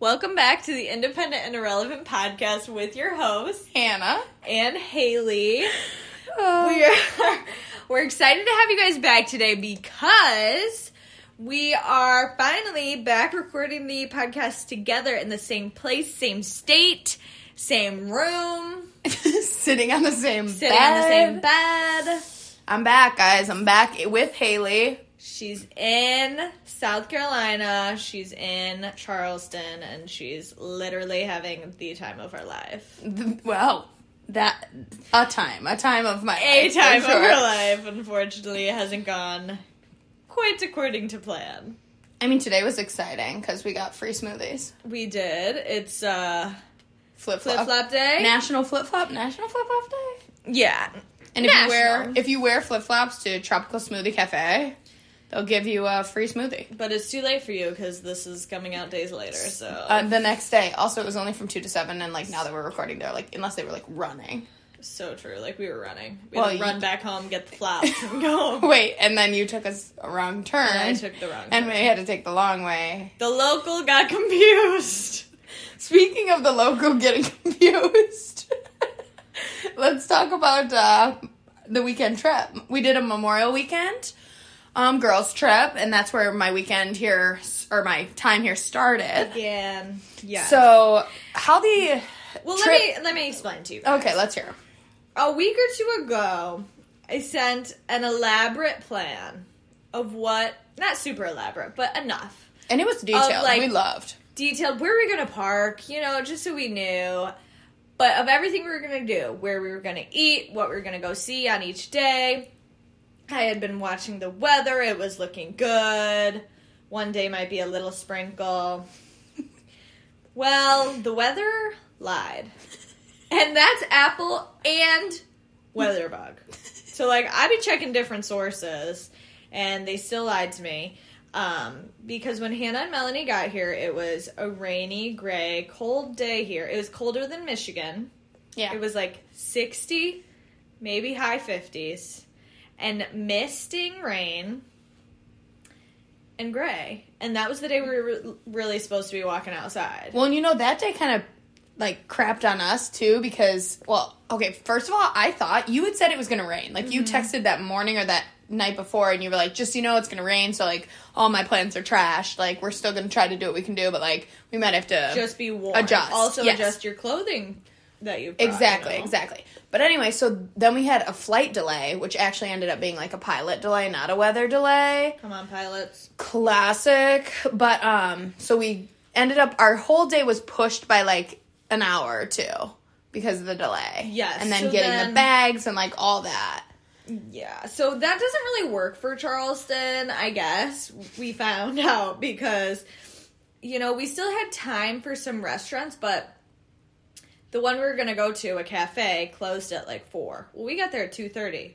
Welcome back to the Independent and Irrelevant podcast with your hosts, Hannah. and Haley. Oh. We are we're excited to have you guys back today because we are finally back recording the podcast together in the same place, same state, same room, Sitting on the same sitting bed. on the same bed. I'm back, guys. I'm back with Haley. She's in South Carolina. She's in Charleston, and she's literally having the time of her life. Well, that a time, a time of my A life, time of her life, unfortunately, hasn't gone quite according to plan. I mean, today was exciting because we got free smoothies. We did. It's uh Flip flip flop. flop day. National flip flop. National flip flop day. yeah. And if you wear if you wear flip flops to Tropical Smoothie Cafe, they'll give you a free smoothie. But it's too late for you because this is coming out days later. So Uh, the next day. Also, it was only from two to seven, and like now that we're recording, they're like unless they were like running. so true. Like we were running. We Well, had to you- run back home, get the flops, and go. Wait, and then you took us a wrong turn, And I took the wrong. and turn. we had to take the long way. the local got confused. Speaking of the local getting confused, let's talk about uh, the weekend trip. We did a Memorial Weekend um, girls trip, and that's where my weekend here or my time here started. Again, yeah. So, how the well, trip- let me let me explain to you. guys. okay? Let's hear. a week or two ago, I sent an elaborate plan of what, not super elaborate, but enough. And it was detailed. like- we loved. Detailed where we're going to park, you know, just so we knew. But of everything we were going to do, where we were going to eat, what we were going to go see on each day. I had been watching the weather, it was looking good. One day might be a little sprinkle. Well, the weather lied. And that's Apple and Weatherbug. So like I've been checking different sources and they still lied to me. Um, because when Hannah and Melanie got here, it was a rainy, gray, cold day here. It was colder than Michigan. Yeah. It was like 60, maybe high 50s, and misting rain and gray. And that was the day we were re- really supposed to be walking outside. Well, and you know that day kind of like crapped on us too because well, okay, first of all, I thought you had said it was going to rain. Like Mm-hmm. you texted that morning or that night before and you were like, "Just you know it's going to rain, so like all my plans are trashed. Like we're still going to try to do what we can do, but like we might have to Just be warm. Adjust, Also yes. adjust your clothing that you brought, Exactly, you know? exactly. But anyway, so then we had a flight delay, which actually ended up being like a pilot delay, not a weather delay. Come on, pilots. classic but um so we ended up our whole day was pushed by like an hour or two because of the delay Yes, and then so getting then- the bags and like all that Yeah, so that doesn't really work for Charleston, I guess. We found out because you know, we still had time for some restaurants, but the one we were going to go to, a cafe, closed at like 4. Well, we got there at 2:30.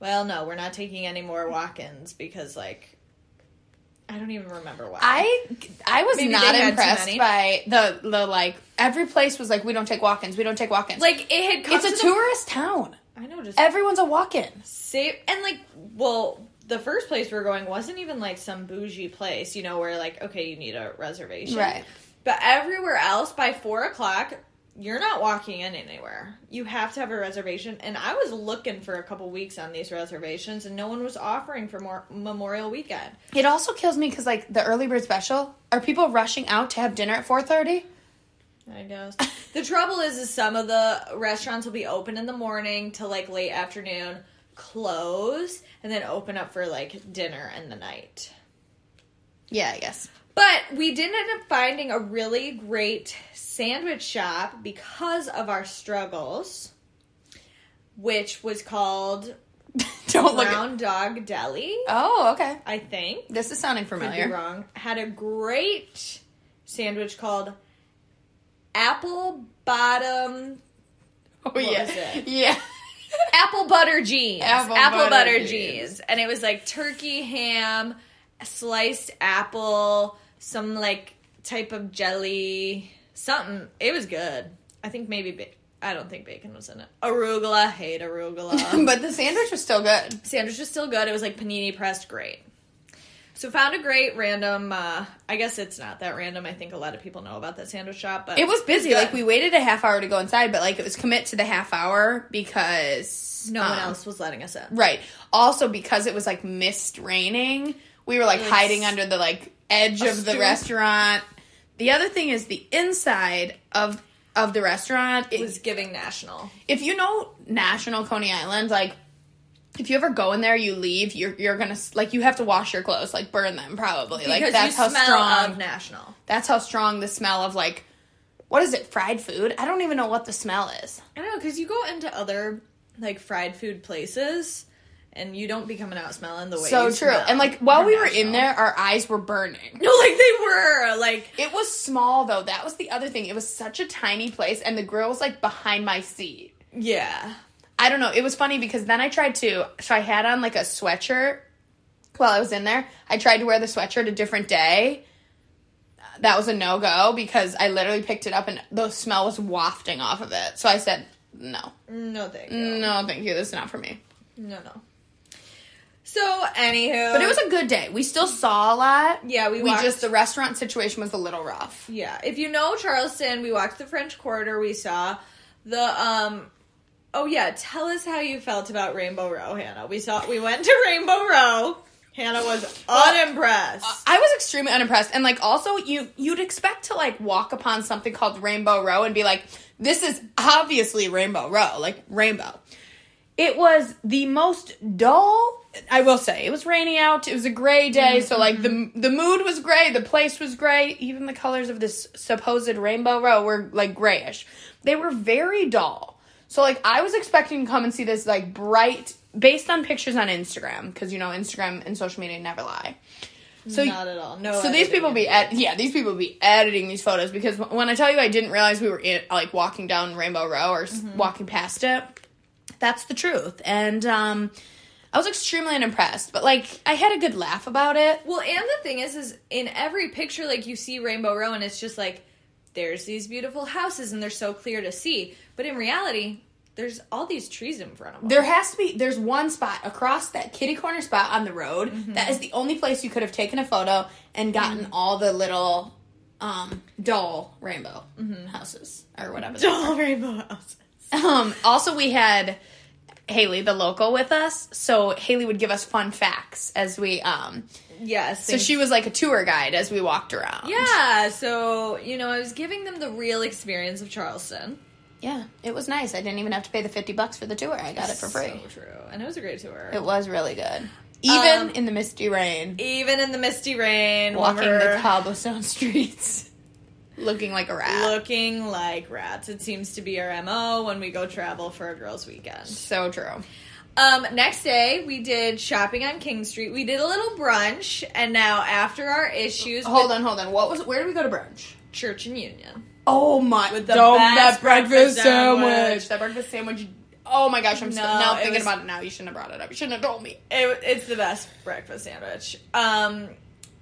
Well, no, we're not taking any more walk-ins because like I don't even remember why. i i was Maybe not they had too impressed by the the like every place was like we don't take walk-ins we don't take walk-ins like it had come it's a the- tourist town I know just everyone's a walk-in Save and like, well, the first place we were going wasn't even like some bougie place, you know, where like, okay, you need a reservation, Right. But everywhere else, by four o'clock, you're not walking in anywhere. You have to have a reservation. And I was looking for a couple weeks on these reservations, and no one was offering for more Memorial Weekend. it also kills me because like the early bird special are people rushing out to have dinner at 4.30 I guess the trouble is, is some of the restaurants will be open in the morning till like late afternoon, close, and then open up for like dinner in the night. yeah i guess But we did end up finding a really great sandwich shop because of our struggles, which was called don't look at Brown Dog Deli. oh okay I think. this is sounding Could be familiar wrong. Had a great sandwich called Apple Bottom Oh What yeah, was it? yeah. Apple Butter Jeans. Apple Apple, butter Butter, jeans. jeans. And it was like turkey ham, sliced apple, some like type of jelly, something. It was good. I think maybe ba- I don't think bacon was in it. Arugula, hate arugula. but the sandwich was still good. Sandwich was still good. It was like panini pressed, great. So found a great random. Uh, I guess it's not that random. I think a lot of people know about that sandwich shop, but It was busy. good. Like we waited a half hour to go inside, but like it was commit to the half hour because no one um, else was letting us in. Right. Also because it was like mist raining, we were like hiding under the like edge of the restaurant. The other thing is the inside of of the restaurant. It was giving national. if you know National Coney Island, like if you ever go in there, you leave, you're you're gonna like you have to wash your clothes, like burn them probably. like that's how smell strong. of national. that's how strong the smell of like what is it? Fried food? I don't even know what the smell is. I don't know because you go into other like fried food places, and you don't be coming out smelling the way. so true. smell And like while we were in there, our eyes were burning. no, like they were like It was small though. That was the other thing. It was such a tiny place, and the grill was like behind my seat. yeah. I don't know. It was funny because then I tried to. So I had on like a sweatshirt while I was in there. I tried to wear the sweatshirt a different day. That was a no go because I literally picked it up and the smell was wafting off of it. So I said, no, No, thank you. no, thank you. This is not for me. No, no. So, anywho, But it was a good day. We still saw a lot. yeah. We We walked, just the restaurant situation was a little rough. yeah. If you know Charleston, we walked the French Quarter. We saw the um. Oh yeah, tell us how you felt about Rainbow Row, Hannah. We saw we went to Rainbow Row. Hannah was unimpressed. I was extremely unimpressed, and like also you you'd expect to like walk upon something called Rainbow Row and be like, this is obviously Rainbow Row, like rainbow. It was the most dull. I will say it was rainy out. It was a gray day, so like the the mood was gray, the place was gray. Even the colors of this supposed Rainbow Row were like grayish. They were very dull. So like I was expecting to come and see this like bright, based on pictures on Instagram, because you know Instagram and social media never lie. So Not at all. No. so these people be ed- yeah these people be editing these photos because when I tell you I didn't realize we were in like walking down Rainbow Row or Mm-hmm. walking past it, that's the truth. And um, I was extremely unimpressed, but like I had a good laugh about it. Well, and the thing is, is in every picture, like you see Rainbow Row, and it's just like there's these beautiful houses, and they're so clear to see. But in reality, there's all these trees in front of them. There has to be there's one spot across that kitty corner spot on the road Mm-hmm. that is the only place you could have taken a photo and gotten all the little um dull rainbow Mm-hmm. houses or whatever. all rainbow houses. Um, also, we had Haley, the local, with us, so Haley would give us fun facts as we. Um, Yes. so she was like a tour guide as we walked around. Yeah. So you know, I was giving them the real experience of Charleston. yeah, it was nice. I didn't even have to pay the fifty bucks for the tour. I got it for free. So true, and it was a great tour. It was really good, even Um, in the misty rain, Even in the misty rain, walking the cobblestone streets, looking like a rat. looking like rats. It seems to be our mo when we go travel for a girls' weekend. so true. Um, next day we did shopping on King Street. We did a little brunch, and now after our issues Hold with on, hold on. What was? Where did we go to brunch? Church and Union, Oh my! With the Dome, best breakfast sandwich. That breakfast sandwich. Oh my gosh! I'm No, still, now thinking was- about it. Now you shouldn't have brought it up. You shouldn't have told me. it, it's the best breakfast sandwich. Um,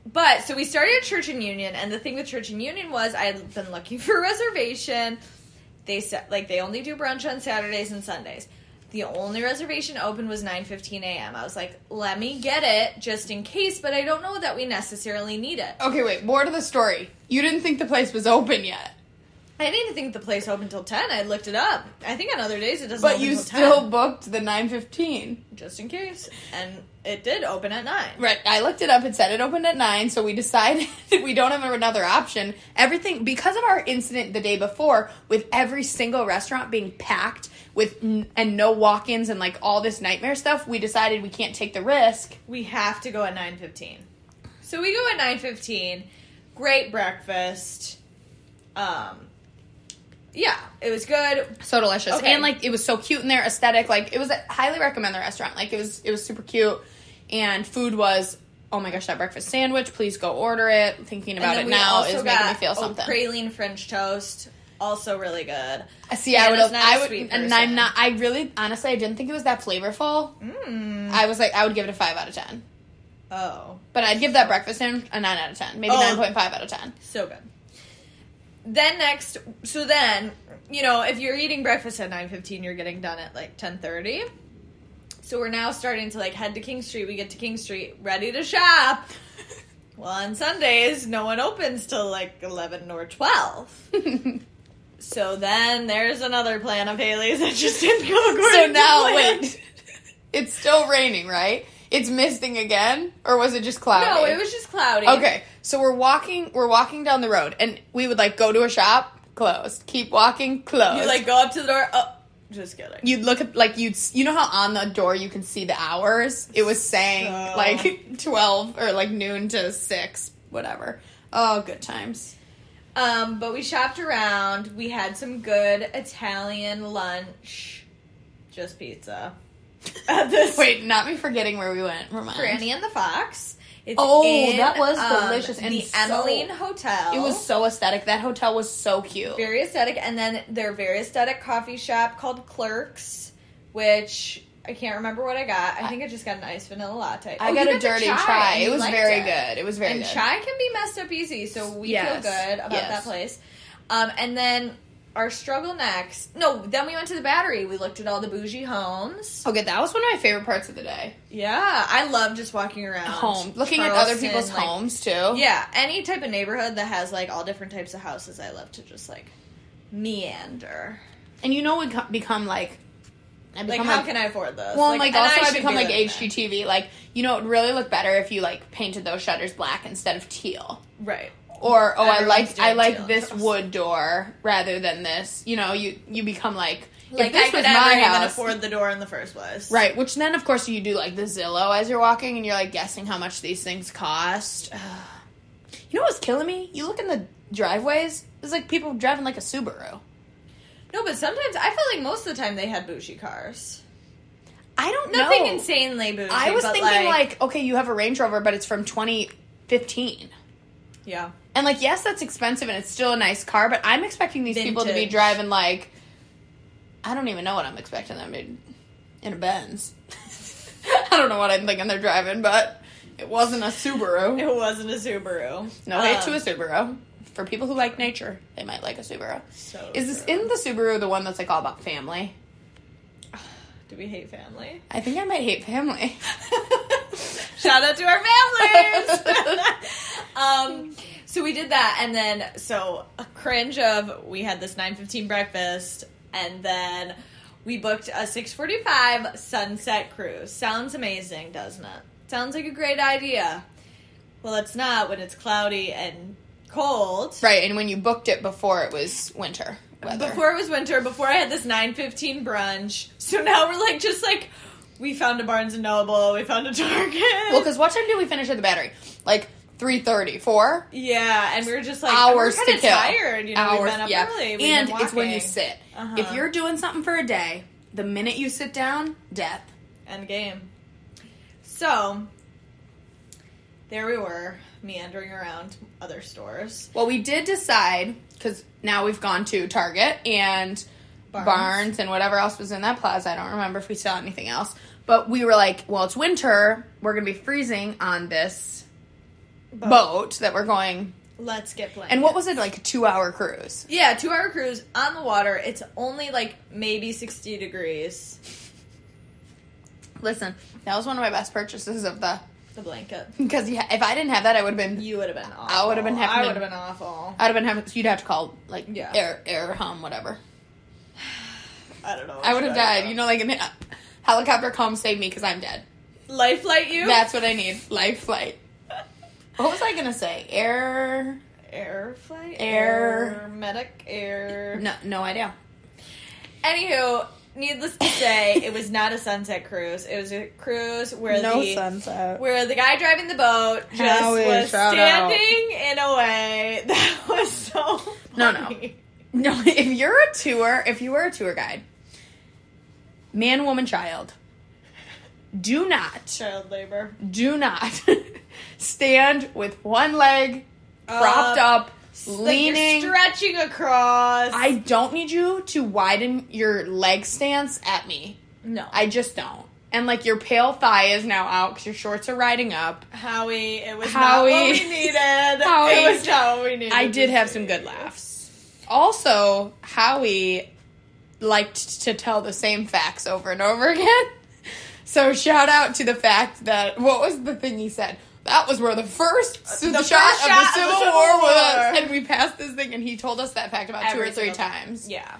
but so we started at Church and Union, and the thing with Church and Union was I had been looking for a reservation. They said like they only do brunch on Saturdays and Sundays. The only reservation open was 9:15 a.m. I was like, let me get it just in case, but I don't know that we necessarily need it. Okay, wait. More to the story. You didn't think the place was open yet, I didn't even think the place opened till 10. I looked it up. I think on other days it doesn't but open you till still 10, booked the 9:15. just in case. And it did open at 9. Right. I looked it up. It said it opened at nine, so we decided we don't have another option. Everything because of our incident the day before, with every single restaurant being packed with n- and no walk-ins and like all this nightmare stuff. We decided we can't take the risk. We have to go at 9:15. So we go at 9:15. Great breakfast. Um yeah, it was good. So delicious. Okay. And like it was so cute in their aesthetic. Like it was I highly recommend the restaurant. Like it was it was super cute. And food was oh my gosh, that breakfast sandwich, please go order it. Thinking about it now is making me feel something. praline French toast, also really good. I see, I would Hannah's have not a I would and. I'm not I really honestly I didn't think it was that flavorful. Mm. I was like I would give it a 5 out of 10. Oh, But I'd give that breakfast sandwich a 9 out of 10. Maybe Oh. 9.5 out of 10. so good. Then next, so then, you know, if you're eating breakfast at 9:15, you're getting done at like 10:30. So we're now starting to like head to King Street. We get to King Street, ready to shop. Well, on Sundays, no one opens till like 11 or 12. so then there's another plan of Haley's that just didn't go according so to now, plan. wait. It's still raining, right? It's misting again, or was it just cloudy? No, it was just cloudy. Okay, so we're walking. We're walking down the road, and we would like go to a shop, closed. Keep walking, closed. You like go up to the door. Oh, just kidding. you'd look at like you'd you know how on the door you can see the hours. It was saying So- like twelve or like noon to six, whatever. Oh, good times. Um, but we shopped around. We had some good Italian lunch. Just pizza. At this Wait, not me forgetting where we went. Remind. Frannie and the Fox. It's Oh, in, that was um, delicious and the so- Emeline Hotel. It was so aesthetic. That hotel was so cute. very aesthetic, and then their very aesthetic coffee shop called Clerks, which I can't remember what I got. I think I just got an iced vanilla latte. I Oh, got a dirty chai, chai. It was very it. good. It was very and good. chai can be messed up easy, so we Yes. feel good about Yes. that place. Um, and then our struggle next. No, then we went to the Battery. We looked at all the bougie homes. Okay, that was one of my favorite parts of the day. Yeah, I love just walking around Home, looking at other people's like- homes too. Yeah, any type of neighborhood that has like all different types of houses, I love to just like meander. and you know we become like. I Like, how like, can I afford this? Well, and, like, also I, should become be like. HGTV. Like you know, it would really look better if you like painted those shutters black instead of teal. Right. Or oh, I like I like this wood door rather than this. You know, you you become like Like if this I could was never my even house, afford the door in the first place. right? Which then of course you do like the Zillow as you're walking and you're like guessing how much these things cost. you know what's killing me? You look in the driveways. it's like people driving like a Subaru. No, but sometimes I feel like most of the time they had bougie cars. I don't know. Nothing insanely bougie. I was thinking like, okay, you have a Range Rover, but it's from 2015. Yeah. And like, yes, that's expensive and it's still a nice car, but I'm expecting these people to be driving like I don't even know what I'm expecting them to in a Benz. I don't know what I'm thinking they're driving, but it wasn't a Subaru. It wasn't a Subaru. No hate to Um, a Subaru. For people who like nature, they might like a Subaru. So Is this in the Subaru the one that's like all about family? Do we hate family? I think I might hate family. Shout out to our families. um, so we did that, and then so a cringe of we had this nine fifteen breakfast, and then we booked a six forty five sunset cruise. Sounds amazing, doesn't it? Sounds like a great idea. Well, it's not when it's cloudy and cold. right, and when you booked it before it was winter weather. Before it was winter, before I had this nine fifteen brunch. So now we're like just like we found a Barnes and Noble, we found a Target. well, because what time did we finish at the battery? Like 3.30, 4? Yeah, and we were just like hours we're to kill. tired. You know, hours, we've been up yeah. early. And it's when you sit. Uh-huh. If you're doing something for a day, the minute you sit down, death. End game. So there we were, meandering around other stores. Well, we did decide because now we've gone to Target and Barnes. Barnes. and whatever else was in that plaza. I don't remember if we saw anything else. But we were like, well, it's winter. We're going to be freezing on this boat that we're going. Let's get blankets. And what was it like a two hour cruise? Yeah, two hour cruise on the water. It's only like maybe sixty degrees. Listen, that was one of my best purchases of the The blanket. because yeah, if I didn't have that, I would have been. You would have been awful. I would have been having I would have been awful. I'd have been having. You'd have to call like Yeah. air air hum whatever. I don't know. I would have died. You know, like a helicopter come save me because I'm dead. life flight you. That's what I need. Life flight. What was I gonna say? Air? air flight. Air- medic. Air. No, no idea. Anywho, needless to say, it was not a sunset cruise. It was a cruise where the sunset. where the guy driving the boat just Howie, was shout out. standing in a way that was so No, no. No, if you're a tour, if you were a tour guide, man, woman, child, do not, Child labor. do not stand with one leg propped Uh, up, Like leaning. stretching across. I don't need you to widen your leg stance at me. no. I just don't. And like your pale thigh is now out because your shorts are riding up. Howie, it was Howie. not what we needed. Howie. It was not what we needed. I did have some good laughs. Also, Howie liked to tell the same facts over and over again. So shout out to the fact that what was the thing he said? That was where the first uh, the shot, first of shot the of the Civil, Civil War was, and we passed this thing, and he told us that fact about two or three single time. times. Yeah.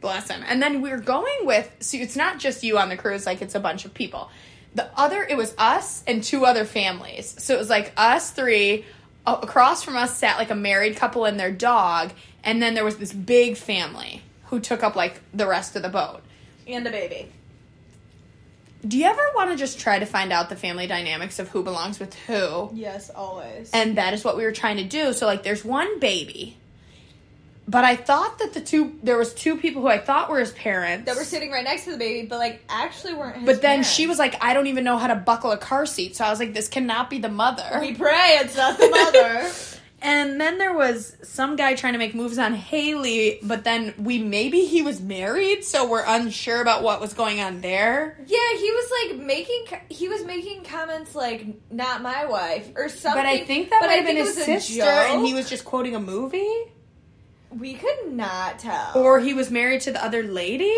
Bless him. And then we're going with, so it's not just you on the cruise, like it's a bunch of people. The other, it was us and two other families. So it was like us three. Across from us sat like a married couple and their dog, and then there was this big family who took up like the rest of the boat. And a baby. Do you ever want to just try to find out the family dynamics of who belongs with who? Yes, always. And that is what we were trying to do. So like there's one baby. But I thought that the two there was two people who I thought were his parents. that were sitting right next to the baby, but like actually weren't his But then parents. she was like, I don't even know how to buckle a car seat. So I was like, this cannot be the mother. We pray it's not the mother. And then there was some guy trying to make moves on Haley, but then we maybe he was married, so we're unsure about what was going on there. yeah, he was like making he was making comments like "not my wife" or something. But I think that but might I have been his it was a sister, and he was just quoting a movie. We could not tell. Or he was married to the other lady.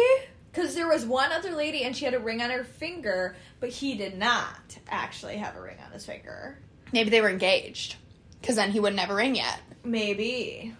Because there was one other lady and she had a ring on her finger, but he did not actually have a ring on his finger. Maybe they were engaged, because then he would never ring yet. Maybe.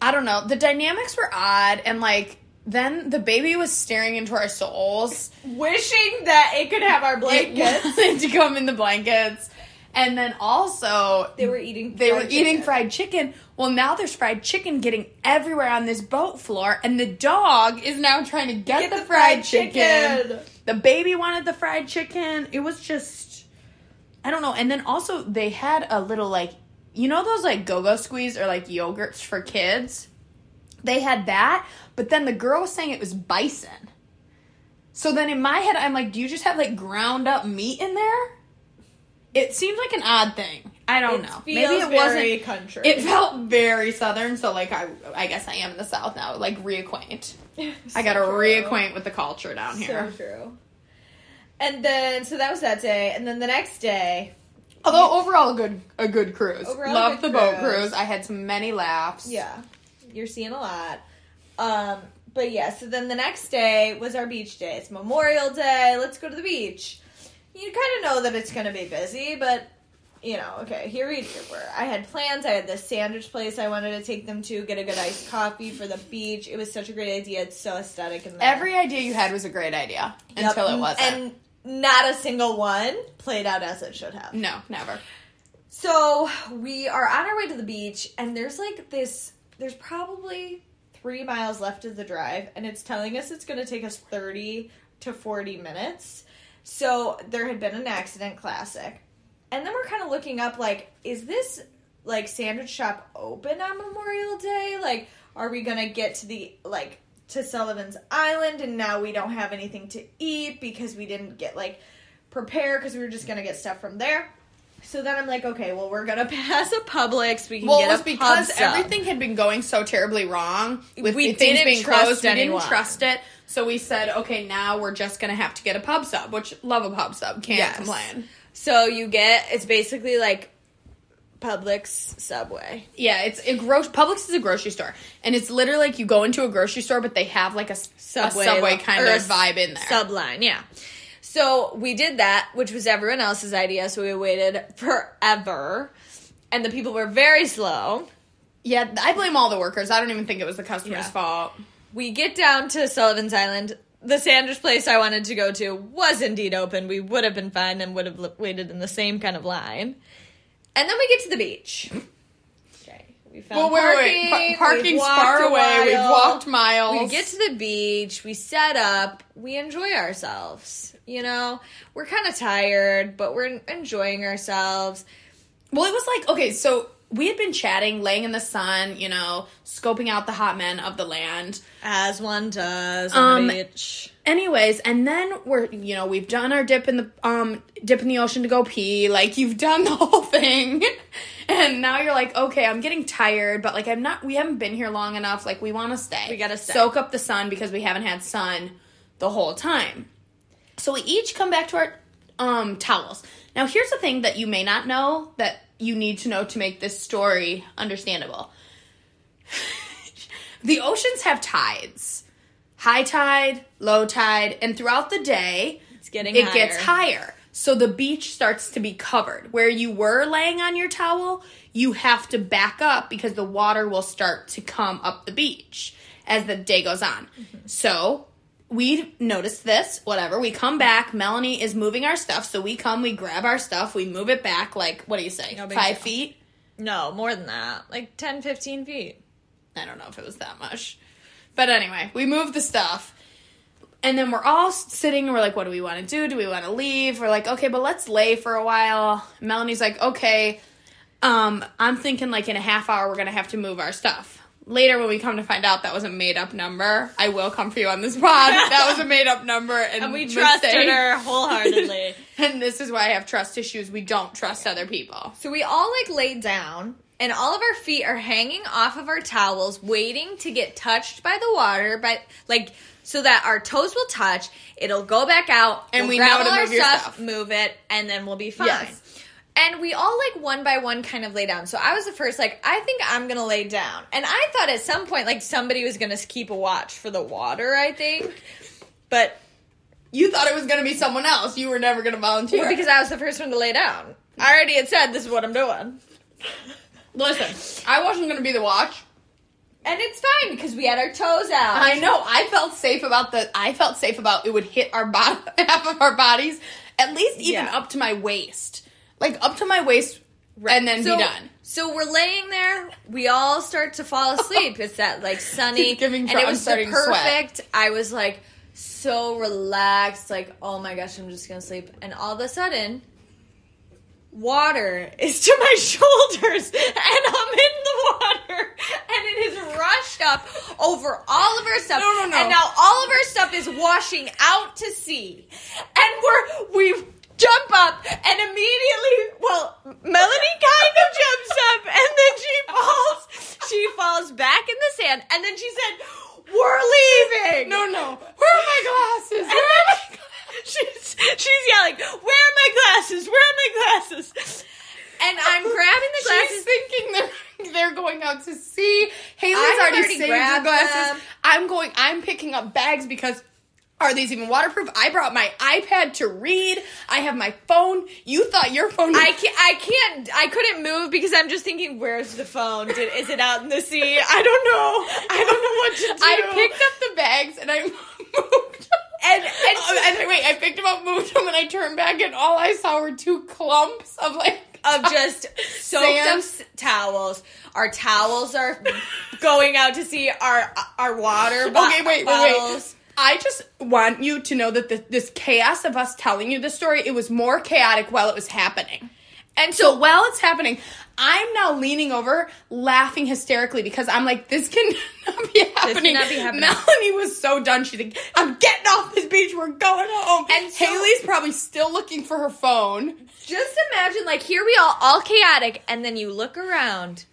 I don't know. The dynamics were odd, and like then the baby was staring into our souls. Wishing that it could have our blankets. It to come in the blankets, and then also They were eating. they were fried eating fried chicken. Well, now there's fried chicken getting everywhere on this boat floor, and the dog is now trying to get, Get the, the fried, fried chicken. chicken. The baby wanted the fried chicken. It was just, I don't know. And then also they had a little like, you know those like go-go squeeze or like yogurts for kids. They had that, but then the girl was saying it was bison. So then in my head, I'm like, do you just have like ground up meat in there? It seems like an odd thing. I don't It know. Maybe it wasn't. country. It felt very southern, so like I, I guess I am in the south now. Like reacquaint. I got to So reacquaint with the culture down here. So true. And then, so that was that day, and then the next day, Although overall a good a good cruise. Overall a Loved good the boat cruise. cruise. I had some many laughs. yeah, you're seeing a lot. Um, but yeah, so then the next day was our beach day. It's Memorial Day. Let's go to the beach. You kind of know that it's going to be busy, but you know, okay, here we were. I had plans. I had this sandwich place I wanted to take them to, get a good iced coffee for the beach. It was such a great idea. It's so aesthetic there. Every idea you had was a great idea Yep. until it wasn't. And not a single one played out as it should have. no, never. So we are on our way to the beach, and there's like this. There's probably three miles left of the drive, and it's telling us it's going to take us thirty to forty minutes. So there had been an accident, classic, and then we're kind of looking up like, is this like sandwich shop open on Memorial Day? Like, are we going to get to the like to Sullivan's Island, and now we don't have anything to eat because we didn't get like prepared because we were just to get stuff from there. So then I'm like, okay, well, we're gonna pass a Publix. We can Well, get it was a because pub sub. everything had been going so terribly wrong with We things didn't being trust closed. We didn't trust it, so we said, okay, now we're just gonna have to get a pub sub, which love a pub sub, can't Yes. complain. So you get it's basically like Publix Subway. Yeah, it's a gro- Publix is a grocery store, and it's literally like you go into a grocery store, but they have like a subway kind or a of vibe in there. Subline, yeah. So we did that, which was everyone else's idea. So we waited forever, and the people were very slow. yeah, I blame all the workers. I don't even think it was the customer's Yeah. fault. We get down to Sullivan's Island. The Sanders place I wanted to go to was indeed open. We would have been fine and would have waited in the same kind of line. And then we get to the beach. Okay, we found Well, wait, parking. wait, wait. Pa- parking's far away. We've walked miles. We get to the beach. We set up. We enjoy ourselves. You know, we're kind of tired, but we're enjoying ourselves. Well, it was like okay, so we had been chatting, laying in the sun, you know, scoping out the hot men of the land. As one does on Um. Anyways, and then we're you know we've done our dip in the um dip in the ocean to go pee. Like you've done the whole thing, and now you're like, okay, I'm getting tired, but like I'm not. We haven't been here long enough. Like we want to stay. We gotta stay. soak up the sun because we haven't had sun the whole time. So we each come back to our um towels. Now here's the thing that you may not know that you need to know to make this story understandable. the oceans have tides. High tide, low tide, and throughout the day, It's getting it higher. gets higher. So the beach starts to be covered. Where you were laying on your towel, you have to back up because the water will start to come up the beach as the day goes on. Mm-hmm. So we notice this, whatever. We come back. Melanie is moving our stuff. So we come, we grab our stuff, we move it back like, what do you say? No Five deal. feet? No, more than that. Like 10, 15 feet. I don't know if it was that much. But anyway, we moved the stuff. And then we're all sitting we're like, what do we want to do? Do we want to leave? We're like, okay, but let's lay for a while. Melanie's like, okay. Um, I'm thinking like in a half hour we're gonna have to move our stuff. Later when we come to find out that was a made up number, I will come for you on this pod. that was a made up number and, And we trusted mistake. her wholeheartedly. and this is why I have trust issues. We don't trust other people. so we all like laid down and all of our feet are hanging off of our towels waiting to get touched by the water but like so that our toes will touch it'll go back out And we'll we grab know to all our move your stuff, stuff. move it and then we'll be fine Yes. And we all like one by one kind of lay down so i was the first like i think i'm gonna lay down and i thought at some point like somebody was gonna keep a watch for the water i think but You thought it was gonna be someone else. You were never gonna volunteer. well, because i was the first one to lay down i already had said this is what i'm doing Listen, I wasn't gonna be the watch. and it's fine because we had our toes out I know. I felt safe about the. I felt safe about it would hit our bottom half of our bodies, at least even Yeah. up to my waist, like up to my waist, and then so, be done. So we're laying there. We all start to fall asleep. It's that like sunny, and it was starting sweat. perfect. I was like so relaxed, like oh my gosh, I'm just gonna sleep. And all of a sudden, water is to my shoulders, and I'm in the water, and it has rushed up over all of our stuff. No, no, no. And now all of our stuff is washing out to sea, and we're we jump up and immediately well melanie kind of jumps up and then she falls she falls back in the sand and then she said we're leaving No, no. Where are my glasses? and then she's she's yelling where are my glasses where are my glasses and i'm grabbing the She's glasses thinking they're they're going out to sea. Haley's I've already, already saved her glasses. them. I'm going. I'm picking up bags because. Are these even waterproof? I brought my iPad to read. I have my phone. You thought your phone. I can't, I can't, I couldn't move because I'm just thinking, where's the phone? Did, is it out in the sea? I don't know. I don't know what to do. I picked up the bags and I moved. And, and, Oh, and wait, I picked them up, moved them, and I turned back, and all I saw were two clumps of like of just soaked Sand. up s- towels. Our towels are going out to sea. Our our water bo- Okay, wait, wait, bottles. wait. I just want you to know that the, this chaos of us telling you the story, it was more chaotic while it was happening. And So while it's happening, I'm now leaning over, laughing hysterically because I'm like, this cannot be happening. cannot be happening. Melanie was so done. She's like, I'm getting off this beach. We're going home. And so- Haley's probably still looking for her phone. just imagine, like, here we all, all chaotic, and then you look around,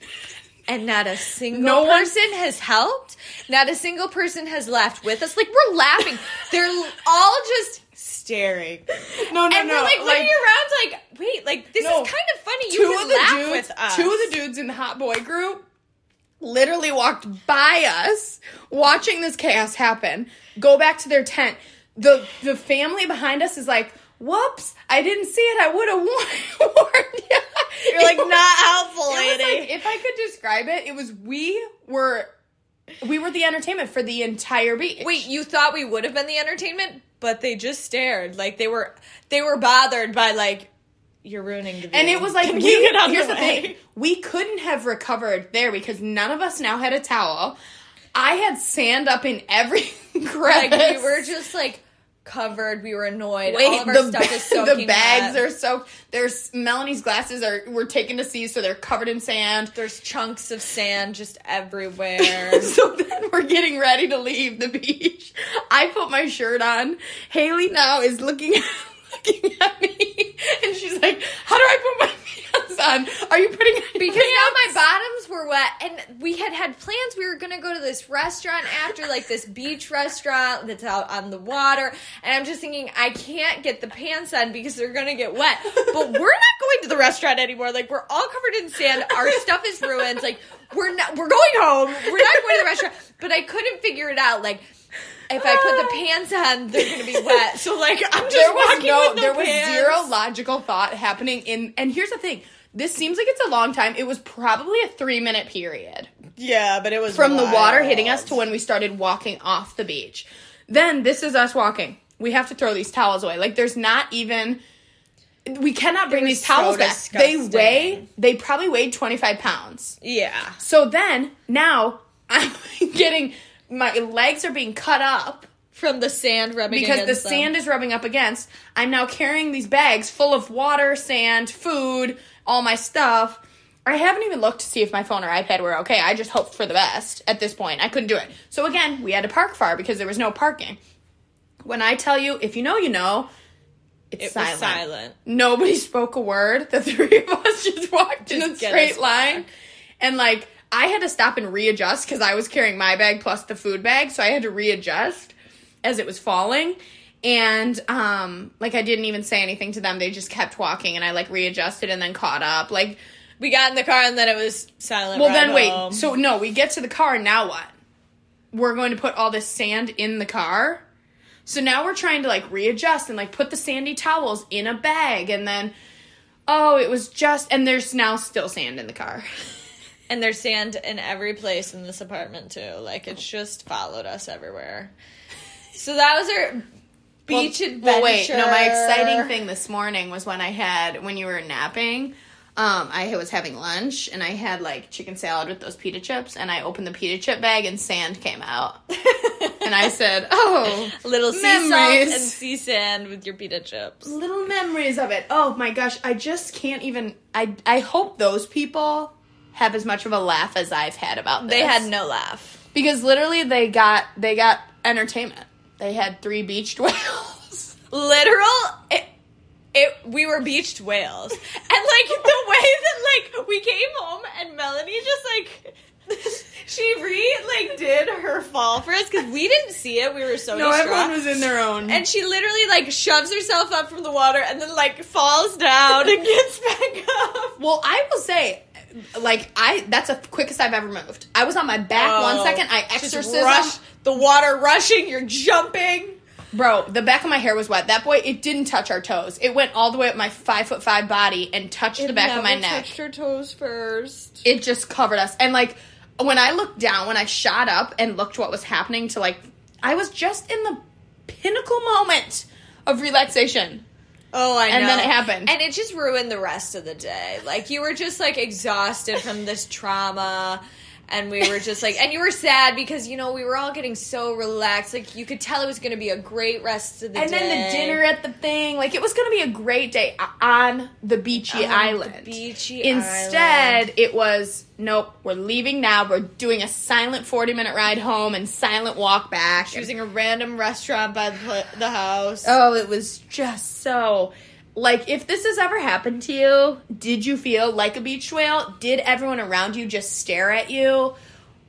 and not a single No one- person has helped. Not a single person has laughed with us. Like, we're laughing. They're all just staring. No, no, and no. we're like looking around, like, wait, like this No. is kind of funny. You two can of the laugh dudes, with us. two of the dudes in the hot boy group literally walked by us watching this chaos happen go back to their tent the the family behind us is like whoops i didn't see it i would have warned you You're like was- not helpful, it was lady. like, if i could describe it it was we were we were the entertainment for the entire beach Wait, you thought we would have been the entertainment, but they just stared. Like they were they were bothered by like you're ruining the view. And it was like Can we, you get out here's the, the thing: we couldn't have recovered there because none of us now had a towel. I had sand up in every crevice. Like we were just like covered. We were annoyed. Wait, All of our the, stuff is soaking the bags wet. are soaked. There's Melanie's glasses are were taken to sea, so they're covered in sand. There's chunks of sand just everywhere. so then we're getting ready to leave the beach. I put my shirt on. Haley now is looking looking at me, and she's like, "How do I put my on? Are you putting on because now my bottoms were wet and we had had plans we were going to go to this restaurant after like this beach restaurant that's out on the water and i'm just thinking i can't get the pants on because they're going to get wet. But we're not going to the restaurant anymore. Like we're all covered in sand. Our stuff is ruined. Like we're not we're going home. We're not going to the restaurant. But i couldn't figure it out. Like if I put the pants on, they're gonna be wet. So like I'm just there was walking no, with no there was zero logical thought happening in. And here's the thing: this seems like it's a long time. It was probably a three minute period Yeah, but it was from the water hitting us to when we started walking off the beach. Then this is us walking. We have to throw these towels away. Like there's not even. We cannot bring these towels so back. They weigh. They probably weighed 25 pounds. Yeah. So then now I'm getting my legs are being cut up From the sand rubbing because the them. sand is rubbing up against. I'm now carrying these bags full of water, sand, food, all my stuff. I haven't even looked to see if my phone or iPad were okay. I just hoped for the best at this point. I couldn't do it. So again, we had to park far because there was no parking. When I tell you, if you know, you know, it's It silent. was silent. Nobody spoke a word. The three of us just walked in a straight line. back. And like, I had to stop and readjust because I was carrying my bag plus the food bag. So I had to readjust as it was falling. And um, like I didn't even say anything to them. They just kept walking and I like readjusted and then caught up. Like, We got in the car and then it was silent. well, then wait. home. So no, we get to the car. Now what? We're going to put all this sand in the car. So now we're trying to like readjust and like put the sandy towels in a bag, and then oh, it was just and there's now still sand in the car. and there's sand in every place in this apartment too. Like it's just followed us everywhere. So that was our beach well, adventure. Well, wait, no. My exciting thing this morning was when I had when you were napping. Um, I was having lunch and I had like chicken salad with those pita chips, and I opened the pita chip bag and sand came out, and I said, "Oh, little sea Memories. salt and sea sand with your pita chips. little memories of it. Oh my gosh, I just can't even. I I hope those people have as much of a laugh as I've had about this. They had no laugh. because literally they got they got entertainment. They had three beached whales. Literal. It, it. We were beached whales, and like the way that like we came home and Melanie just like. She re like did her fall for us because we didn't see it. We were so no, distraught. everyone was in their own. And she literally like shoves herself up from the water and then like falls down and gets back up. well, I will say, like I that's the quickest I've ever moved. I was on my back one Oh, second. I exorcism. The water rushing. You're jumping. Bro, the back of my hair was wet. That boy, it didn't touch our toes. It went all the way up my five foot five body and touched the back of my neck. Touched her toes first. it just covered us. And like when I looked down, when I shot up and looked what was happening to like I was just in the pinnacle moment of relaxation. Oh, I know. And then it happened. and it just ruined the rest of the day. Like you were just like exhausted from this trauma. And we were just like, and you were sad because you know we were all getting so relaxed. Like you could tell it was going to be a great rest of the And day. And then the dinner at the thing, like it was going to be a great day on the beachy On the island. beachy Instead, island. it was nope, we're leaving now. We're doing a silent 40 minute ride home and silent walk back. choosing a random restaurant by the, the house. Oh, it was just so. Like, if this has ever happened to you, did you feel like a beach whale? Did everyone around you just stare at you?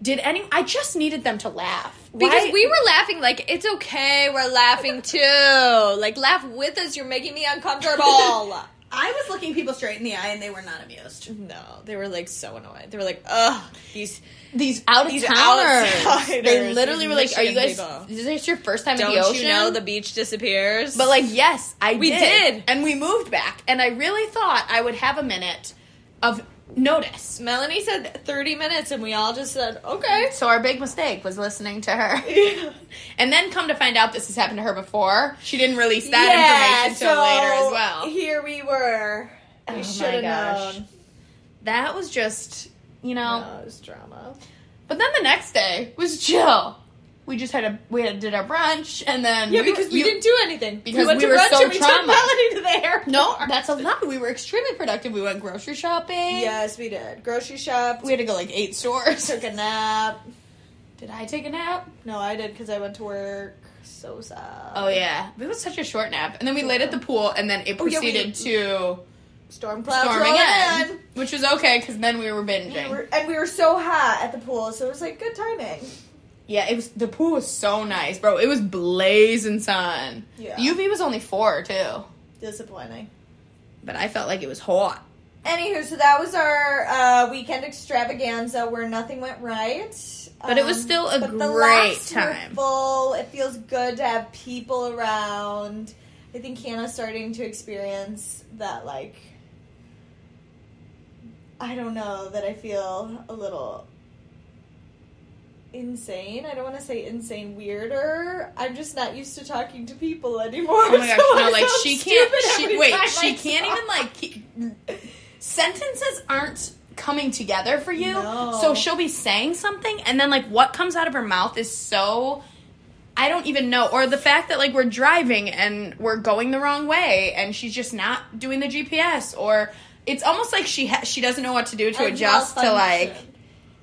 Did any. I just needed them to laugh. Because Why- we were laughing like it's okay, we're laughing too. Like laugh with us, you're making me uncomfortable. I was looking people straight in the eye and they were not amused. no, they were like so annoyed. They were like, ugh, these These out of towners. They literally were like, "Are you guys? People. Is this your first time in don't the ocean?" you know the beach disappears? But like, yes, I We did. did. and we moved back, and I really thought I would have a minute of notice. Melanie said 30 minutes, and we all just said, okay. So our big mistake was listening to her. And then come to find out this has happened to her before. She didn't release that information until later as well. Here we were. Oh We my should have known. That was just, you know. No, it was drama. But then the next day was chill. We just had a we had did our brunch and then Yeah, because we you- didn't do anything. because we went we to were brunch so and we took traumatized. Melanie to the airport. No, that's a lie. We were extremely productive. We went grocery shopping. Yes, we did. Grocery shop. We had to go like eight stores. took a nap. Did I take a nap? No, I did because I went to work. So sad. Oh yeah, it was such a short nap, and then we laid at the pool, and then it Oh, yeah, we- proceeded to Storm clouds storm again, in. which was okay because then we were binging. We were, and we were so hot at the pool, so it was like good timing. Yeah, it was the pool was so nice, bro. It was blazing sun. Yeah. The UV was only four too, Disappointing. but I felt like it was hot. Anywho, so that was our uh, weekend extravaganza where nothing went right. But it was Um, still a great time. full. It feels good to have people around. I think Hannah's starting to experience that, like, I don't know, that I feel a little insane. I don't want to say insane weirder. I'm just not used to talking to people anymore. Oh my gosh, so no, like she can't. She wait, she can't even like. Keep, sentences aren't coming together for you. No. So she'll be saying something, and then like what comes out of her mouth is so. I don't even know, or the fact that like we're driving and we're going the wrong way, and she's just not doing the GPS, or it's almost like she ha- she doesn't know what to do to And adjust to like.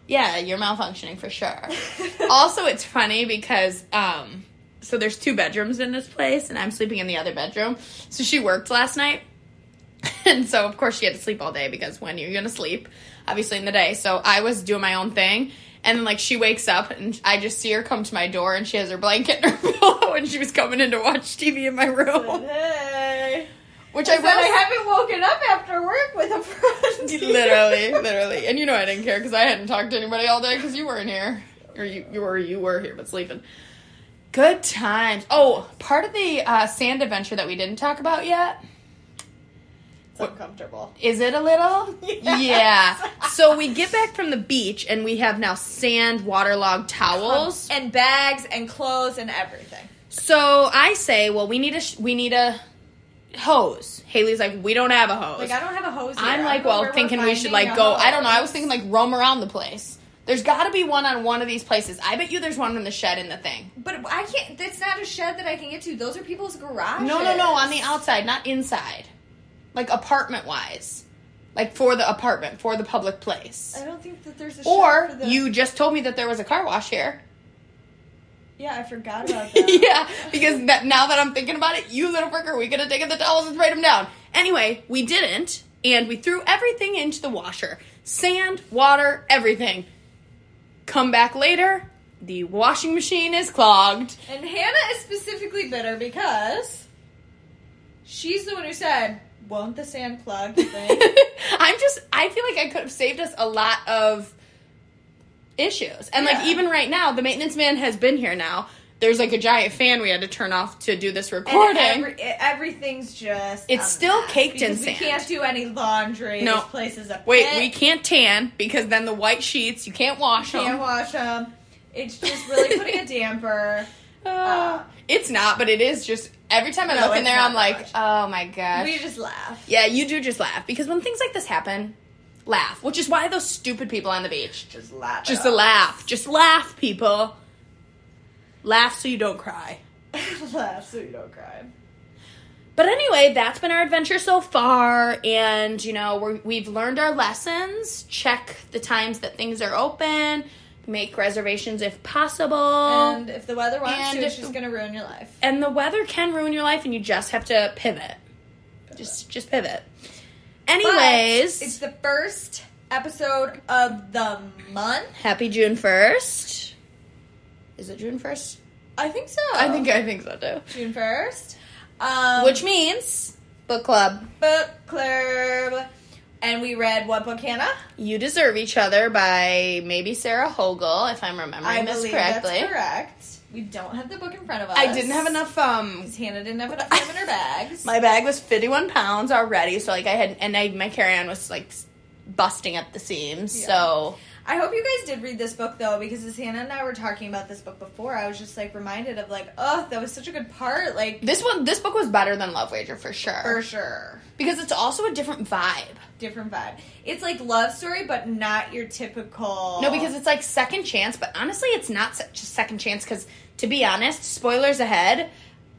Yeah, you're malfunctioning for sure. also, it's funny because um, so there's two bedrooms in this place, and I'm sleeping in the other bedroom. So she worked last night, and so of course she had to sleep all day because when you're gonna sleep, obviously in the day. So I was doing my own thing, and then like she wakes up, and I just see her come to my door, and she has her blanket and her pillow, and she was coming in to watch TV in my room, hey. Which I I will I haven't woken up after work with a friend. literally, literally. And you know I didn't care because I hadn't talked to anybody all day because you weren't here, or you you were you were here but sleeping. Good times. Oh, part of the uh, sand adventure that we didn't talk about yet It's uncomfortable. is it a little? Yes. Yeah. So we get back from the beach and we have now sand waterlogged towels. and bags and clothes and everything. So I say, well, we need a sh- we need a hose. Haley's like, we don't have a hose. Like I don't have a hose. Here. I'm like, well, thinking we should like go. I don't know. I was thinking like roam around the place. There's got to be one on one of these places. I bet you there's one in the shed in the thing. but I can't. That's not a shed that I can get to. Those are people's garages. No, no, no. On the outside, not inside. Like apartment wise, like for the apartment, for the public place. I don't think that there's a. Or the, you just told me that there was a car wash here. Yeah, I forgot about that. yeah, because that, now that I'm thinking about it, you little fricker, we could have taken the towels and sprayed them down. Anyway, we didn't, and we threw everything into the washer sand, water, everything. Come back later, the washing machine is clogged. And Hannah is specifically bitter because she's the one who said, "Won't the sand plug?" Thing? I'm just, I feel like I could have saved us a lot of issues. And like, Yeah. even right now, the maintenance man has been here now. There's like a giant fan we had to turn off to do this recording. every, everything's just. It's still caked in sand. We can't do any laundry. No. This place is a Wait, pit. we can't tan because then the white sheets you can't wash them. can't wash them. It's just really putting a damper. Uh, it's not, but it is just every time I No, look in there, I'm like, much. oh my gosh. We just laugh. yeah, you do just laugh because when things like this happen, laugh. Which is why those stupid people on the beach Just laugh. just a laugh, just laugh, people. Laugh so you don't cry. laugh so you don't cry. But anyway, that's been our adventure so far, and you know we're, we've learned our lessons. Check the times that things are open. Make reservations if possible. And if the weather wants And to, it's just gonna ruin your life. and the weather can ruin your life and you just have to pivot just just pivot anyways But it's the first episode of the month. happy june 1st is it june 1st I think so. i think i think so too June first. Um, which means book club book club, and we read what book, Hannah? you deserve each other by maybe sarah hogle if i'm remembering I this believe correctly that's correct. We don't have the book in front of us. i didn't have enough um Because Hannah didn't have enough room in her bags. my bag was 51 pounds already so like i had and I, my carry-on was like busting at the seams Yeah. so I hope you guys did read this book though, because as Hannah and I were talking about this book before, I was just like reminded of like, oh, that was such a good part, like this one this book was better than love wager for sure for sure. because it's also a different vibe Different vibe. It's like love story, but not your typical. No, because it's like second chance, but honestly, it's not such a second chance. Because to be honest, spoilers ahead,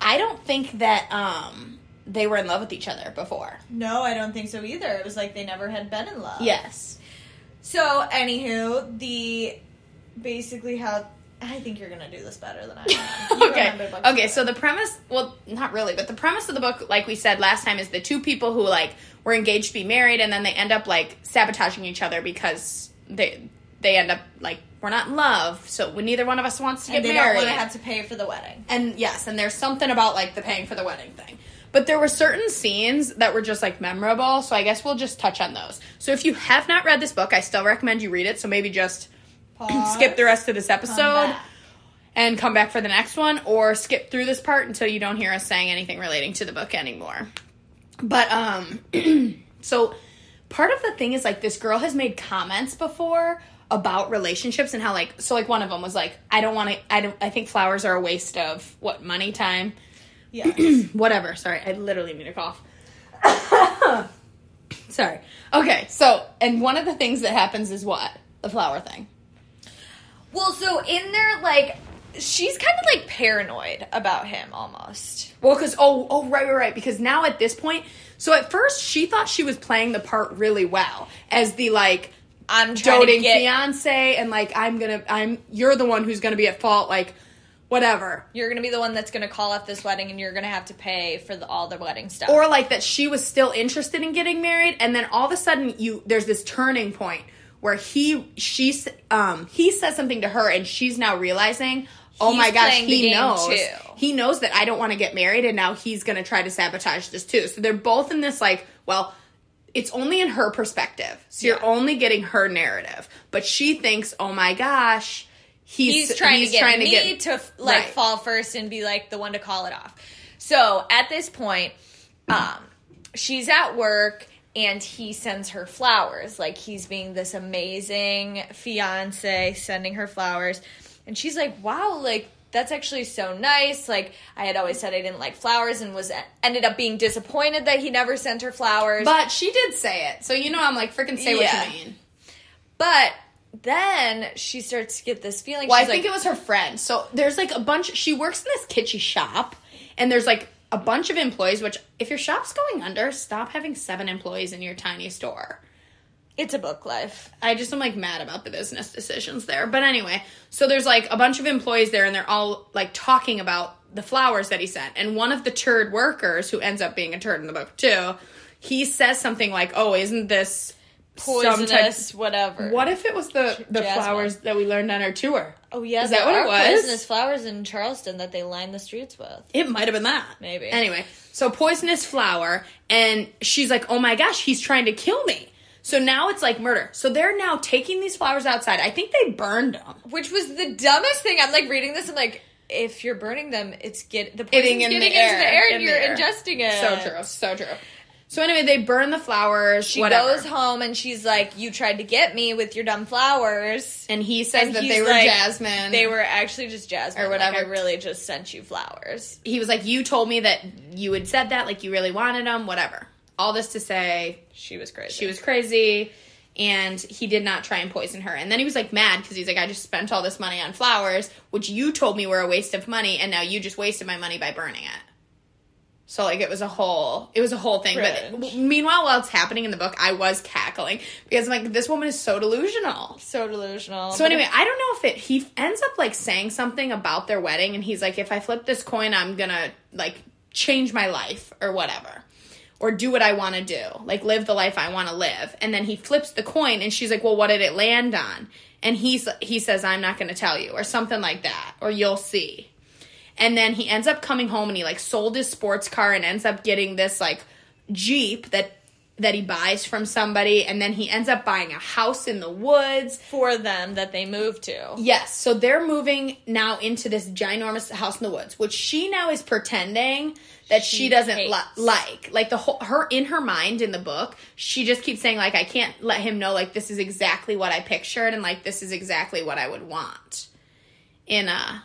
I don't think that um they were in love with each other before. no, I don't think so either. It was like they never had been in love. Yes, So, anywho, the basically how I think you're gonna do this better than I am. Okay, okay. So the premise, well, not really, but the premise of the book, like we said last time, is the two people who like were engaged to be married, and then they end up like sabotaging each other because they they end up like we're not in love, so when neither one of us wants to and get they married. don't want to have to pay for the wedding. And yes, and there's something about like the paying for the wedding thing. But there were certain scenes that were just like memorable, so I guess we'll just touch on those. So if you have not read this book, I still recommend you read it. So maybe just skip the rest of this episode back. and come back for the next one, or skip through this part until you don't hear us saying anything relating to the book anymore. But um, so part of the thing is like this girl has made comments before about relationships and how like so like one of them was like I don't want to I don't I think flowers are a waste of what money time Yeah. whatever. Sorry, I literally mean a cough. Sorry. Okay, so and one of the things that happens is what the flower thing. well, so in there, like, she's kind of like paranoid about him almost. Well, because oh oh right right right because now at this point, so at first she thought she was playing the part really well as the like I'm doting get. fiance and like I'm gonna I'm you're the one who's gonna be at fault like whatever. You're gonna be the one that's gonna call off this wedding, and you're gonna have to pay for the, all the wedding stuff. or like that she was still interested in getting married and then all of a sudden you there's this turning point where he she um he says something to her and she's now realizing oh He's my gosh he knows. too. he knows that I don't want to get married and now he's going to try to sabotage this too. So they're both in this like well it's only in her perspective. So you're only getting her narrative. But she thinks oh my gosh he's, he's trying to get trying me get- to like Right. fall first and be like the one to call it off. So at this point, um, she's at work and he sends her flowers. Like he's being this amazing fiance, sending her flowers, and she's like, "Wow, like." That's actually so nice. Like I had always said I didn't like flowers and was ended up being disappointed that he never sent her flowers. but she did say it so you know I'm like freaking say Yeah. what you mean But then she starts to get this feeling. Well, I think like, it was her friend. So there's like a bunch. She works in this kitschy shop, and there's like a bunch of employees. Which, if your shop's going under, stop having seven employees in your tiny store. it's a book life. I just am like mad about the business decisions there. But anyway, so there's like a bunch of employees there, and they're all like talking about the flowers that he sent. And one of the turd workers, who ends up being a turd in the book too, he says something like, "Oh, isn't this some type- Poisonous, whatever. What if it was the the Jasmine. flowers that we learned on our tour? Oh yeah, Is that what it was? poisonous flowers in Charleston that they line the streets with. It might have been that. Maybe. Anyway, so poisonous flower, and she's like, oh my gosh, he's trying to kill me. So now it's like murder. So they're now taking these flowers outside. I think they burned them. Which was the dumbest thing. I'm like reading this. I'm like, if you're burning them, it's get the poison's Getting in getting the into air, the air, and the you're air. ingesting it. So true, so true. So anyway, they burn the flowers. She whatever. goes home and she's like, "You tried to get me with your dumb flowers." and he says And that they were like, jasmine. They were actually just jasmine, Or whatever. Like, I really just sent you flowers. He was like, you told me that you had said that, like you really wanted them, whatever. All this to say, She was crazy. she was crazy and he did not try and poison her and then he was like mad because he's like i just spent all this money on flowers which you told me were a waste of money and now you just wasted my money by burning it so like it was a whole it was a whole thing but meanwhile while it's happening in the book i was cackling because i'm like this woman is so delusional so delusional. so anyway, I don't know if it he ends up like saying something about their wedding and he's like if I flip this coin I'm going to like change my life or whatever. Or do what I want to do. Like live the life I want to live. And then he flips the coin and she's like, "Well, what did it land on?" And he's he says, "I'm not going to tell you." Or something like that. Or you'll see. And then he ends up coming home and he like sold his sports car and ends up getting this like Jeep that that he buys from somebody. And then he ends up buying a house in the woods. For them that they move to. Yes, so they're moving now into this ginormous house in the woods, which she now is pretending that she, She doesn't li- like. Like the whole her in her mind in the book, she just keeps saying like I can't let him know like this is exactly what I pictured and like this is exactly what I would want. In a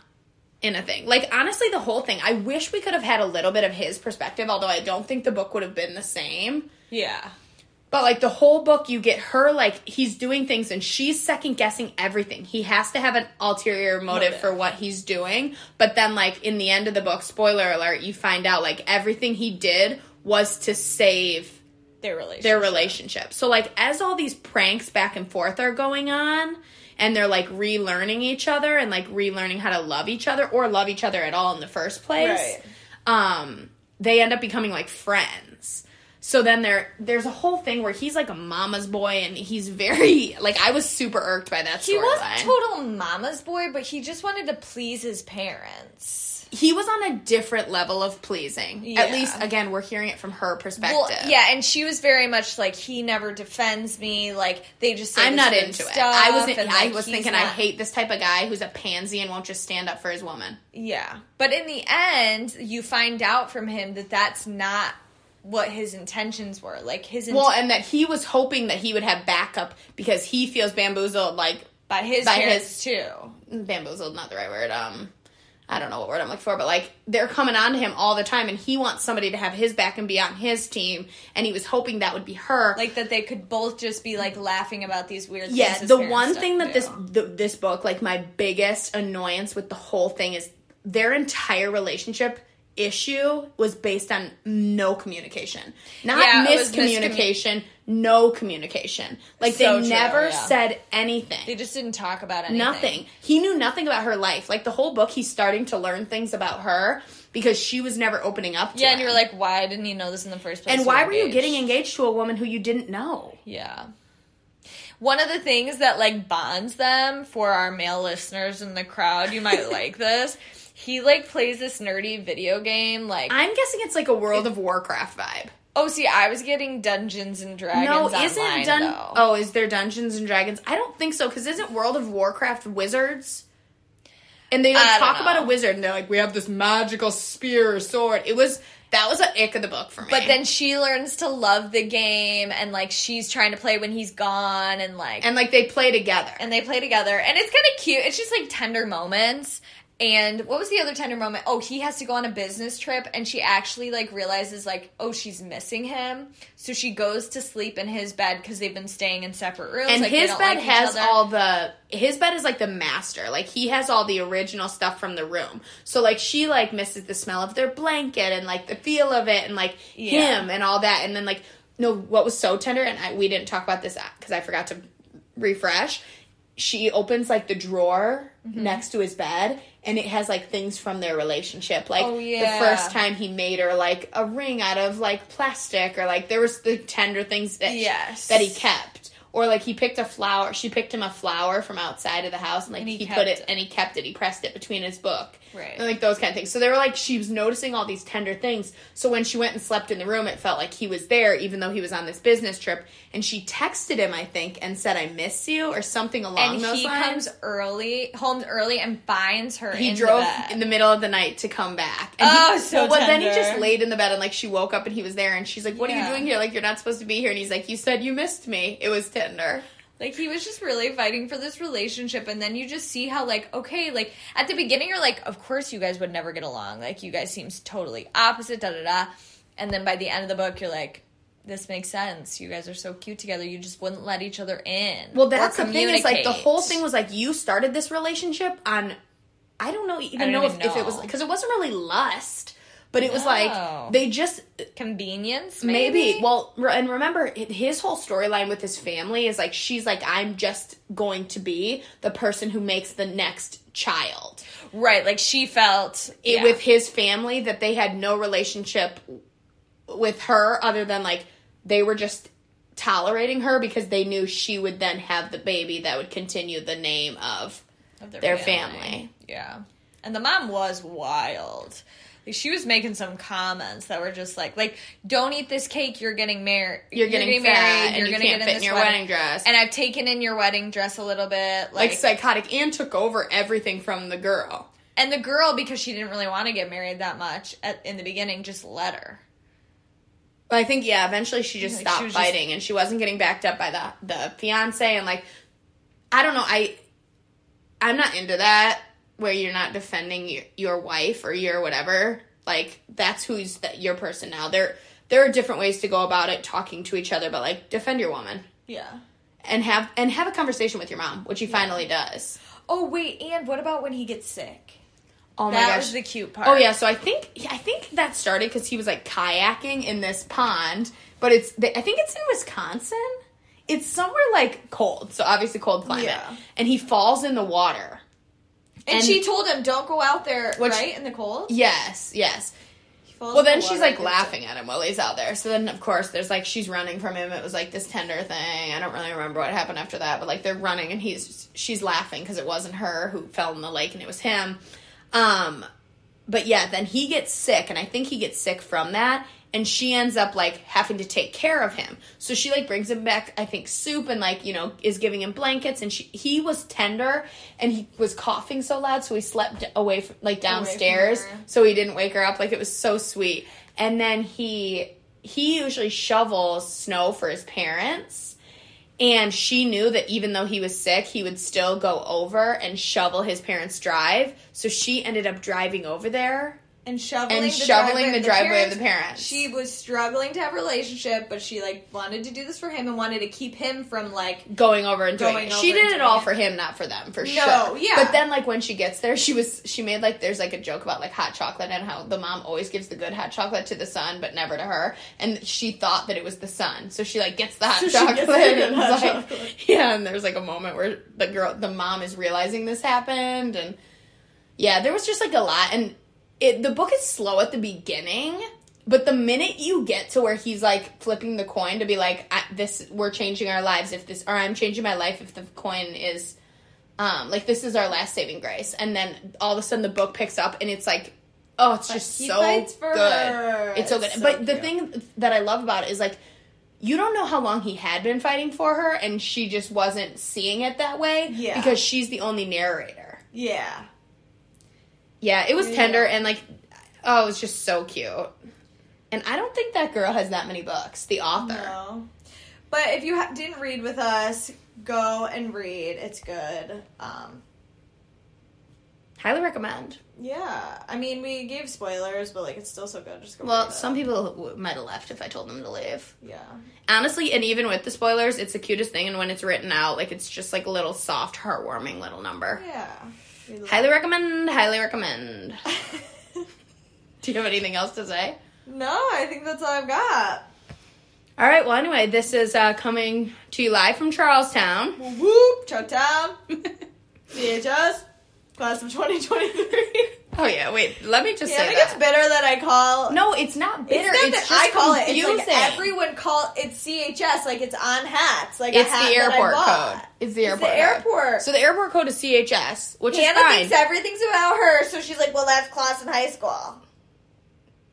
in a thing. Like honestly the whole thing, I wish we could have had a little bit of his perspective, although I don't think the book would have been the same. Yeah. But like the whole book, you get her like he's doing things and she's second guessing everything. He has to have an ulterior motive, Motive. for what he's doing. But then, like in the end of the book, spoiler alert, you find out like everything he did was to save Their relationship. their relationship. So like as all these pranks back and forth are going on and they're like relearning each other and like relearning how to love each other or love each other at all in the first place. Right. Um they end up becoming like friends. So then there there's a whole thing where he's like a mama's boy and he's very like I was super irked by that He wasn't storyline. total mama's boy, but he just wanted to please his parents. He was on a different level of pleasing. At least, again, we're hearing it from her perspective. Well, yeah, and she was very much like he never defends me. Like they just. Say I'm not into it. I was and, I like, was thinking I hate this type of guy who's a pansy and won't just stand up for his woman. Yeah, but in the end, you find out from him that that's not what his intentions were. Like his int- Well, and that he was hoping that he would have backup because he feels bamboozled. Like by his by parents too. bamboozled, not the right word. Um, I don't know what word I'm looking for, but like they're coming on to him all the time, and he wants somebody to have his back and be on his team, and he was hoping that would be her. Like that they could both just be like laughing about these weird. things Yes, his the one thing that this the, this book, like my biggest annoyance with the whole thing is their entire relationship issue was based on no communication. Not Yeah, miscommunication, no communication. Like So they true, never yeah. said anything. they just didn't talk about anything. Nothing. He knew nothing about her life. Like the whole book, he's starting to learn things about her because she was never opening up to Yeah, him. and you're like, why didn't you know this in the first place? and why were you getting engaged to a woman who you didn't know? Yeah. One of the things that like bonds them for our male listeners in the crowd, you might like this. He like plays this nerdy video game like I'm guessing it's like a World of Warcraft vibe. Oh, see, I was getting Dungeons and Dragons No, isn't Dun- though. Oh, is there Dungeons and Dragons? I don't think so because isn't World of Warcraft wizards? And they like talk about a wizard and they're like, we have this magical spear or sword. It was that was a ick of the book for me. But then she learns to love the game, and like she's trying to play when he's gone, and like and like they play together. and they play together, and it's kind of cute. It's just like tender moments. And what was the other tender moment? Oh, he has to go on a business trip, and she actually like realizes like, oh, she's missing him. So she goes to sleep in his bed because they've been staying in separate rooms. and like, his bed like has all the his bed is like the master like he has all the original stuff from the room so like she like misses the smell of their blanket and like the feel of it and like Yeah. him and all that and then like no what was so tender and I, we didn't talk about this because i forgot to refresh she opens like the drawer Mm-hmm. next to his bed and it has like things from their relationship. Like Oh, the first time he made her like a ring out of like plastic or like there was the tender things that Yes. that he kept or like he picked a flower she picked him a flower from outside of the house and like And he he, put it it. and he kept it he pressed it between his book Right. and like those kind of things so they were like she was noticing all these tender things so when she went and slept in the room it felt like he was there even though he was on this business trip and she texted him i think and said i miss you or something along and those he lines comes early, home early, and finds her. he in drove the in the middle of the night to come back. And Oh, he, so well, but then he just laid in the bed and like she woke up and he was there and she's like, "What are you doing here? Like you're not supposed to be here." And he's like, "You said you missed me." It was Like he was just really fighting for this relationship and then you just see how like okay, like at the beginning you're like of course you guys would never get along. Like you guys seems totally opposite da da da. And then by the end of the book you're like this makes sense. You guys are so cute together. You just wouldn't let each other in. Well, that's the thing is like the whole thing was like you started this relationship on. I don't know even I don't know if, even if it was because it wasn't really lust, but it was like they just convenience maybe, maybe. well and remember his whole storyline with his family is like she's like i'm just going to be the person who makes the next child right, like she felt it, yeah. with his family that they had no relationship with her other than like they were just tolerating her because they knew she would then have the baby that would continue the name of of their family. Yeah. And the mom was wild. She was making some comments that were just like, like, don't eat this cake. You're getting married. You're getting fat and you can't fit in your wedding dress. And I've taken in your wedding dress a little bit, like like, psychotic and took over everything from the girl and the girl because she didn't really want to get married that much at, in the beginning, just let her. But I think yeah, eventually she just Like, stopped she was just- fighting and she wasn't getting backed up by the the fiance and like I don't know, I I'm not into that where you're not defending your, your wife or your whatever. Like that's who's the, your person now. There there are different ways to go about it, talking to each other, but like defend your woman Yeah. and have and have a conversation with your mom, which he finally does. Oh wait, and what about when he gets sick? Oh my that gosh. was the cute part. Oh yeah, so I think yeah, I think that started because he was like kayaking in this pond, but it's I think it's in Wisconsin. It's somewhere like cold, so obviously cold climate, Yeah. and he falls in the water. And, and- she told him, "Don't go out there, Which- right in the cold." Yes, yes. Well, in the then she's like laughing at him while he's out there. So then, of course, there's like she's running from him. It was like this tender thing. I don't really remember what happened after that, but like they're running and he's she's laughing because it wasn't her who fell in the lake and it was him. Um, but yeah, then he gets sick, and I think he gets sick from that. And she ends up like having to take care of him. So she like brings him back, I think, soup and like, you know, is giving him blankets. And she he was tender and he was coughing so loud, so he slept away from like downstairs. her. so he didn't wake her up. Like it was so sweet. And then he he usually shovels snow for his parents. And she knew that even though he was sick, he would still go over and shovel his parents' drive. So she ended up driving over there and shoveling and the shoveling driveway the driveway of the parents. She was struggling to have a relationship, but she like wanted to do this for him and wanted to keep him from like going over and doing Going it. She did it all it. for him, not for them, for No, sure. yeah. But then, like when she gets there, she was she made like there's like a joke about like hot chocolate and how the mom always gives the good hot chocolate to the son, but never to her. And she thought that it was the son, so she like gets the hot So chocolate. and hot like- chocolate. Yeah, and there's like a moment where the girl, the mom, is realizing this happened, and yeah, there was just like a lot, and it the book is slow at the beginning. But the minute you get to where he's like flipping the coin to be like, I, "This, we're changing our lives if this, or I'm changing my life if the coin is, um, like this is our last saving grace," and then all of a sudden the book picks up and it's like, oh, it's just so good. her. It's so good. It's so but the thing that I love about it is like, you don't know how long he had been fighting for her, and she just wasn't seeing it that way Yeah. because she's the only narrator. yeah. Yeah, it was Yeah. tender and like, oh, it was just so cute. And I don't think that girl has that many books. The author. No. But if you ha- didn't read with us, go and read. It's good. Um, Highly recommend. yeah. I mean, we gave spoilers, but like it's still so good. Just go. Well, read it. some people w- might have left if I told them to leave. Yeah. Honestly, and even with the spoilers, it's the cutest thing. And when it's written out, like it's just like a little soft, heartwarming little number. Yeah. Highly recommend. Highly recommend. Do you have anything else to say? no, I think that's all I've got. All right. Well, anyway, this is uh, coming to you live from Charleston. Whoop. Chucktown. CHS. Class of 2023. oh yeah. Wait. Let me just Yeah, I say think that. it's bitter that I call. No, it's not bitter. It's It's, not just that I call it. It's confusing. like everyone call it's CHS. Like it's on hats. Like It's hat the I airport code. It's the It's airport. the code. airport. So the airport code is CHS, which Hannah is fine. thinks everything's about her, so she's like, "Well, that's class in high school."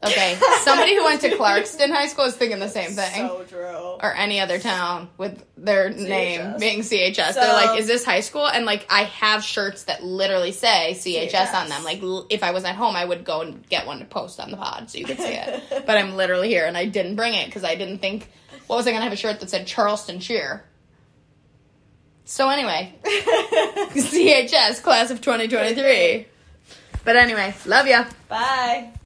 Okay. Somebody who went to Clarkston High School is thinking the same thing. So true. or any other town with their name being CHS. So- They're like, is this high school? And like, I have shirts that literally say CHS, on them. Like, if I was at home, I would go and get one to post on the pod so you could see it. but I'm literally here and I didn't bring it because I didn't think, what was I going to have a shirt that said Charleston Cheer? So anyway, CHS, class of 2023. But anyway, love ya. Bye.